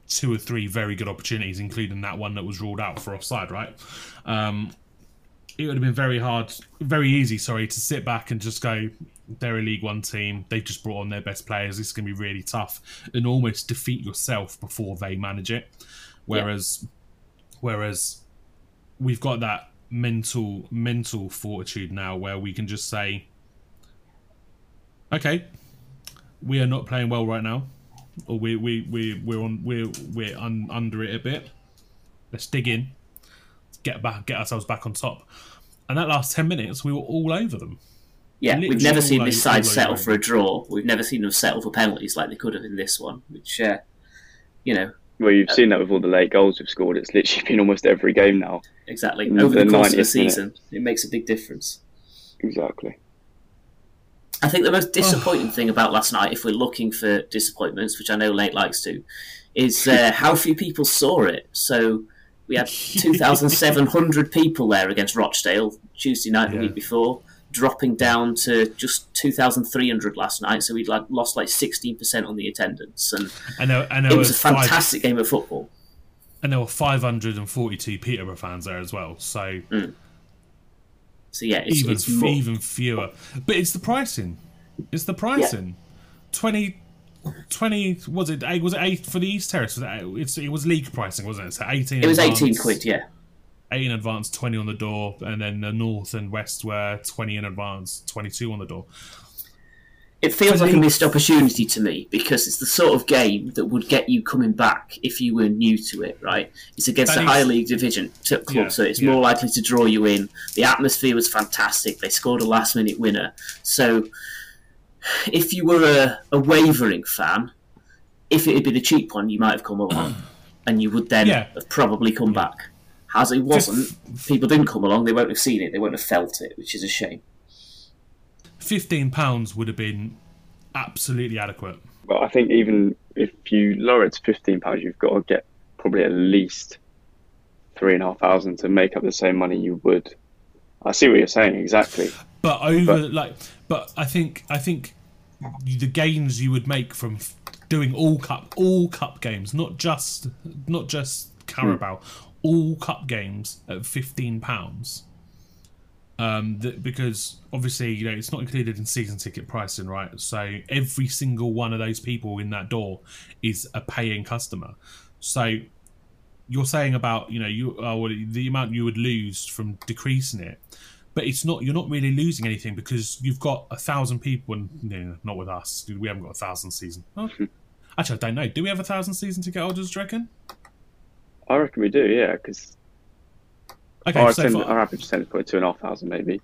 two or three very good opportunities including that one that was ruled out for offside right um it would have been very hard very easy sorry to sit back and just go they're a league one team they've just brought on their best players this is going to be really tough and almost defeat yourself before they manage it whereas whereas we've got that mental mental fortitude now where we can just say okay we are not playing well right now, or we we we we're on we're we're un, under it a bit. Let's dig in, get back, get ourselves back on top. And that last ten minutes, we were all over them. Yeah, Literally we've never seen this side settle for a draw. We've never seen them settle for penalties like they could have in this one, which, uh, you know, Well, you've seen that with all the late goals we've scored. It's literally [laughs] been almost every game now. Exactly. Mm, Over the, the course of the season, it makes a big difference. Exactly. I think the most disappointing thing about last night, if we're looking for disappointments, which I know Nate likes to, is uh, [laughs] how few people saw it. So we had [laughs] 2,700 people there against Rochdale Tuesday night the Yeah. week before, dropping down to just 2,300 last night. So we'd like, lost like 16% on the attendance. And And there, and there it was a five- fantastic game of football. and there were 542 Peterborough fans there as well. So mm. So yeah, it's, even it's even fewer. But it's the pricing. It's the pricing. 20, 20 was it? Was it eight for the East Terrace? Was it, it was league pricing, wasn't it? So eighteen. it was advance, 18 quid, yeah. Eight in advance, twenty on the door, and then the North and West were twenty in advance, twenty-two on the door. It feels For like a missed opportunity to me because it's the sort of game that would get you coming back if you were new to it, right? It's against a higher league division club, Yeah, so it's yeah. more likely to draw you in. The atmosphere was fantastic. They scored a last minute winner. So if you were a, a wavering fan, if it had been a cheap one, you might have come along [clears throat] and you would then Yeah. have probably come back. As it wasn't, people didn't come along, they won't have seen it, they won't have felt it, which is a shame. Fifteen pounds would have been absolutely adequate. Well, I think even if you lower it to fifteen pounds, you've got to get probably at least three and a half thousand to make up the same money you would. I see what you're saying exactly. But over But- like, but I think I think the gains you would make from doing all cup all cup games, not just not just hmm. Carabao, all cup games at fifteen pounds. Um, that, because obviously you know it's not included in season ticket pricing, right? So every single one of those people in that door is a paying customer. So you're saying about you know you oh, well, the amount you would lose from decreasing it but it's not you're not really losing anything because you've got a thousand people and no, not with us we haven't got a thousand season oh, actually i don't know do we have a thousand season ticket holders do you reckon I reckon we do, yeah, because okay our, so attendance- for, our average attendance is probably two and a half thousand, maybe.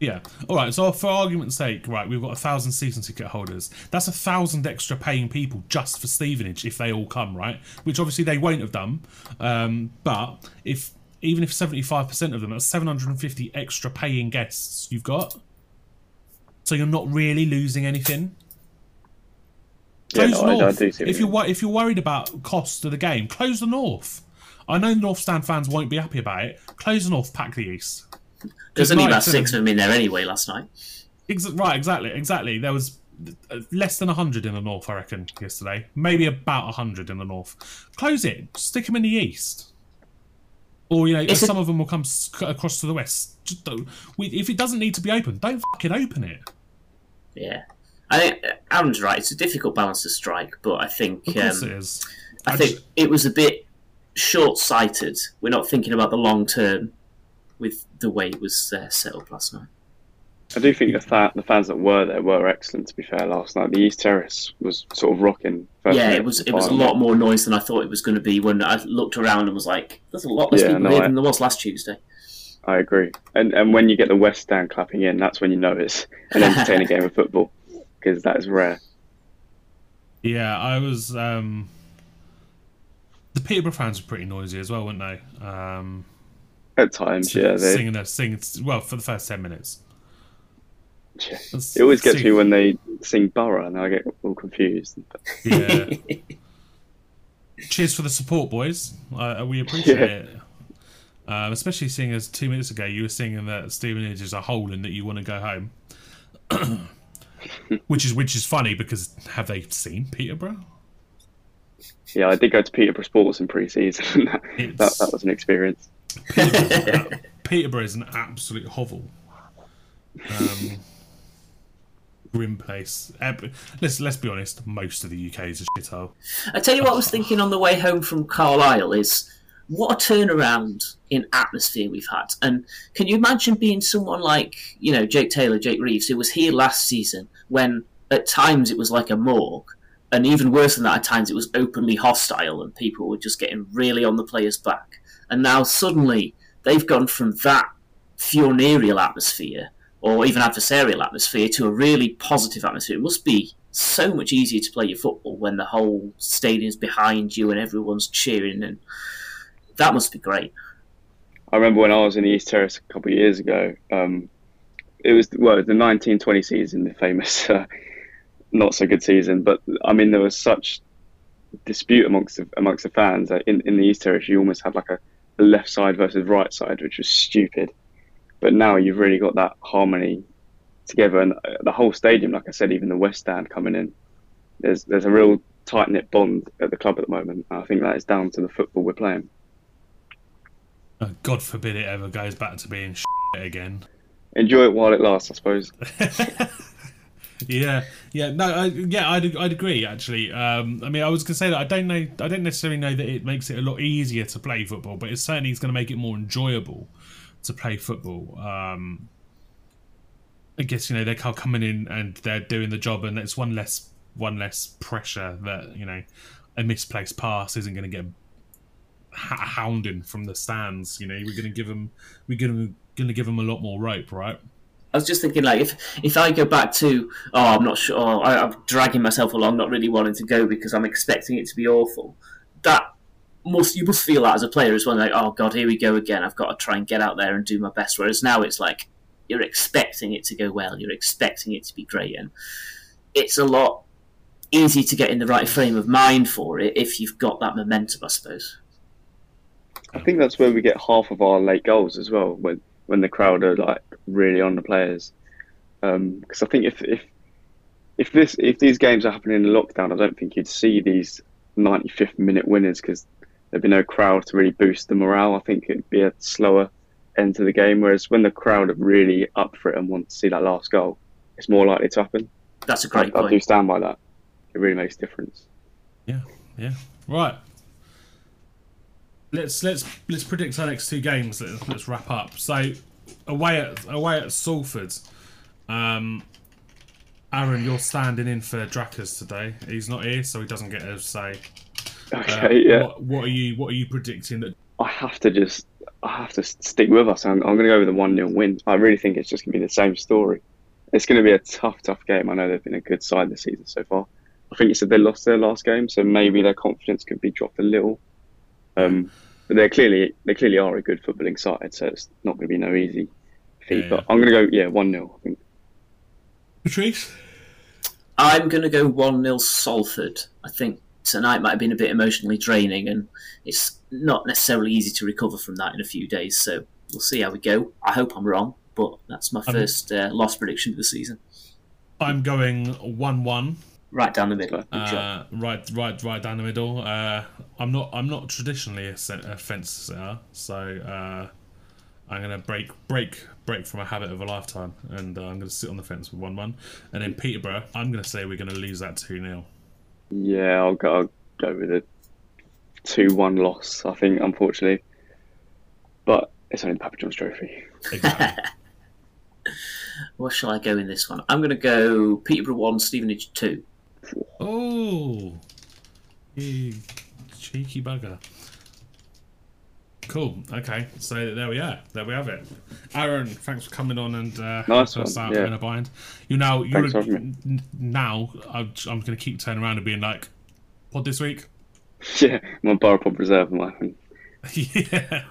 yeah all right so for argument's sake right we've got a thousand season ticket holders that's a thousand extra paying people just for stevenage if they all come right which obviously they won't have done um, but if even if 75% of them that's 750 extra paying guests you've got so you're not really losing anything Yeah, Close no, I- I North. do see if you you're if you're worried about cost of the game, close the North. I know North Stand fans won't be happy about it. Close the North, pack the East. There's only about six of them in there anyway last night. Ex- right, exactly, exactly. There was uh, less than hundred in the North, I reckon, yesterday. Maybe about hundred in the North. Close it. Stick them in the East. Or you know, It's a- some of them will come across to the west. Just don't, we, if it doesn't need to be open, don't fucking open it. Yeah. I think uh, Aaron's right. It's a difficult balance to strike, but I think Of course um, it is. I I think just- it was a bit short-sighted. We're not thinking about the long term with the way it was uh, set up last night. I do think the, fa- the fans that were there were excellent. To be fair, last night the East Terrace was sort of rocking. first yeah, it was it was a lot more noise than I thought it was going to be when I looked around and was like, "There's a lot less Yeah, people no, here I- than there was last Tuesday." I agree. And and when you get the West Stand clapping in, that's when you know it's an entertaining [laughs] game of football because that is rare. Yeah, I was. Um, the Peterborough fans were pretty noisy as well, weren't they? Um, At times, yeah, they, singing their singing. Well, for the first ten minutes. yeah. it always gets me when they sing Borough, and I get all confused. Yeah. [laughs] Cheers for the support, boys. Uh, we appreciate Yeah. it. Um, especially seeing as two minutes ago you were singing that Stevenage is a hole and that you want to go home, [coughs] which is which is funny because have they seen Peterborough? Yeah, I did go to Peterborough Sports in pre-season. [laughs] that, that was an experience. Peterborough, Peterborough is an absolute hovel. Um, grim place. Let's let's be honest. Most of the UK is a shithole. I tell you what, I was thinking on the way home from Carlisle is what a turnaround in atmosphere we've had. And can you imagine being someone like you know Jake Taylor, Jake Reeves, who was here last season when at times it was like a morgue, and even worse than that, at times it was openly hostile and people were just getting really on the players' back. And now suddenly they've gone from that funereal atmosphere or even adversarial atmosphere to a really positive atmosphere. It must be so much easier to play your football when the whole stadium's behind you and everyone's cheering, and that must be great. I remember when I was in the East Terrace a couple of years ago. Um, it was well, the 1920 season, the famous uh, not so good season. But I mean, there was such dispute amongst the, amongst the fans that in in the East Terrace. You almost had like a, a left side versus right side, which was stupid. But now you've really got that harmony together, and uh, the whole stadium, like I said, even the West Stand coming in. There's there's a real tight knit bond at the club at the moment. I think that is down to the football we're playing. Uh, God forbid it ever goes back to being [laughs] shit again. Enjoy it while it lasts, I suppose. [laughs] Yeah, yeah, no, I, yeah, I'd, I'd agree. Actually, um, I mean, I was gonna say that I don't know, I don't necessarily know that it makes it a lot easier to play football, but it certainly is going to make it more enjoyable to play football. Um, I guess you know they're coming in and they're doing the job, and it's one less, one less pressure that you know a misplaced pass isn't going to get hounding from the stands. You know, we're going to give them, we're going to going to give them a lot more rope, right? I was just thinking, like, if if I go back to, oh, I'm not sure, oh, I, I'm dragging myself along, not really wanting to go because I'm expecting it to be awful. That must you must feel that as a player as well, like, oh god, here we go again. I've got to try and get out there and do my best. Whereas now it's like you're expecting it to go well, you're expecting it to be great, and it's a lot easier to get in the right frame of mind for it if you've got that momentum, I suppose. I think that's where we get half of our late goals as well, when when the crowd are like really on the players. Um, because I think if if if this if these games are happening in lockdown, I don't think you'd see these 95th minute winners because there'd be no crowd to really boost the morale. I think it'd be a slower end to the game. Whereas when the crowd are really up for it and want to see that last goal, it's more likely to happen. That's a great I, I do stand by that. It really makes a difference. Yeah, yeah. Right. Let's let's let's predict our next two games. Let's, let's wrap up. So away at away at Salford. Um, Aaron, you're standing in for Drakkers today. He's not here, so he doesn't get a say. Uh, Okay, yeah. What, what are you What are you predicting that? I have to just, I have to stick with us. I'm, I'm going to go with a 1 0 win. I really think it's just going to be the same story. It's going to be a tough, tough game. I know they've been a good side this season so far. I think you said they lost their last game, so maybe their confidence could be dropped a little. Um, but they're clearly, they clearly are a good footballing side, so it's not going to be no easy feat. Yeah, but yeah. I'm going to go, yeah, 1 0. I think. Patrice. I'm going to go 1 0 Salford. I think tonight might have been a bit emotionally draining, and it's not necessarily easy to recover from that in a few days. So we'll see how we go. I hope I'm wrong, but that's my first uh, loss prediction of the season. I'm going one-one. Right down the middle. Uh, right, right, right down the middle. Uh, I'm not. I'm not traditionally a, se- a fence sitter, so uh, I'm gonna break, break, break from a habit of a lifetime, and uh, I'm gonna sit on the fence with one-one. And then Peterborough, I'm gonna say we're gonna lose that two 0 Yeah, I'll go, I'll go with a 2 1 loss, I think, unfortunately. But it's only the Papa John's Trophy. Exactly. [laughs] What shall I go in this one? I'm going to go Peterborough 1, Stevenage 2. Oh, you cheeky bugger. Cool. Okay, so there we are. There we have it. Aaron, thanks for coming on and uh, Nice helping us one, out yeah. in a bind. You know, you're Thanks for having me. now. I'm, I'm going to keep turning around and being like, "Pod this week." [laughs] Yeah, my Boropod Reserve, my [laughs] yeah.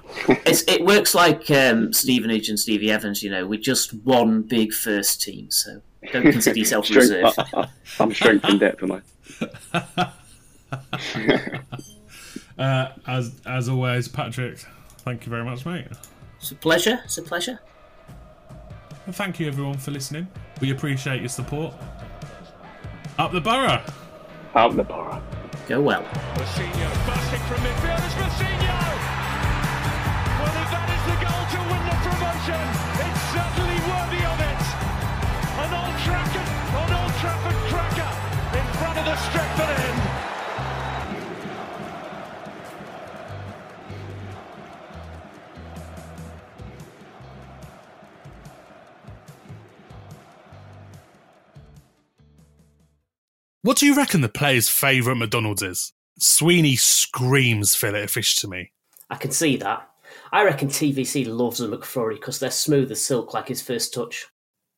It's, it works like um, Stevenage and Stevie Evans, you know, we're just one big first team, so don't consider yourself Strength, reserve. I, I, I'm strength in depth, am I? [laughs] Uh, as as always, Patrick, thank you very much, mate. It's a pleasure. It's a pleasure. And thank you everyone for listening. We appreciate your support. Up the borough. Up the Borough. Go well. Mourinho busting from midfield. It's Mourinho. Well, if that is the goal to win the promotion, front of the Stretford. What do you reckon the player's favourite McDonald's is? Sweeney screams fillet of fish to me. I can see that. I reckon TVC loves a McFlurry because they're smooth as silk like his first touch.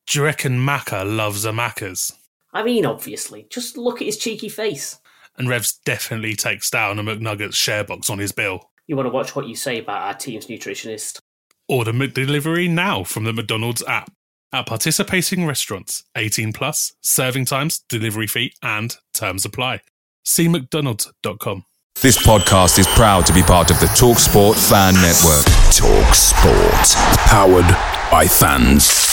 Do you reckon Macca loves a Macca's? I mean, obviously, just look at his cheeky face. And Revs definitely takes down a McNuggets share box on his bill. You want to watch what you say about our team's nutritionist. Order McDelivery now from the McDonald's app. At participating restaurants, 18 plus, serving times, delivery fee, and terms apply. See McDonald's.com. This podcast is proud to be part of the TalkSport Fan Network. Talk Sport. Powered by fans.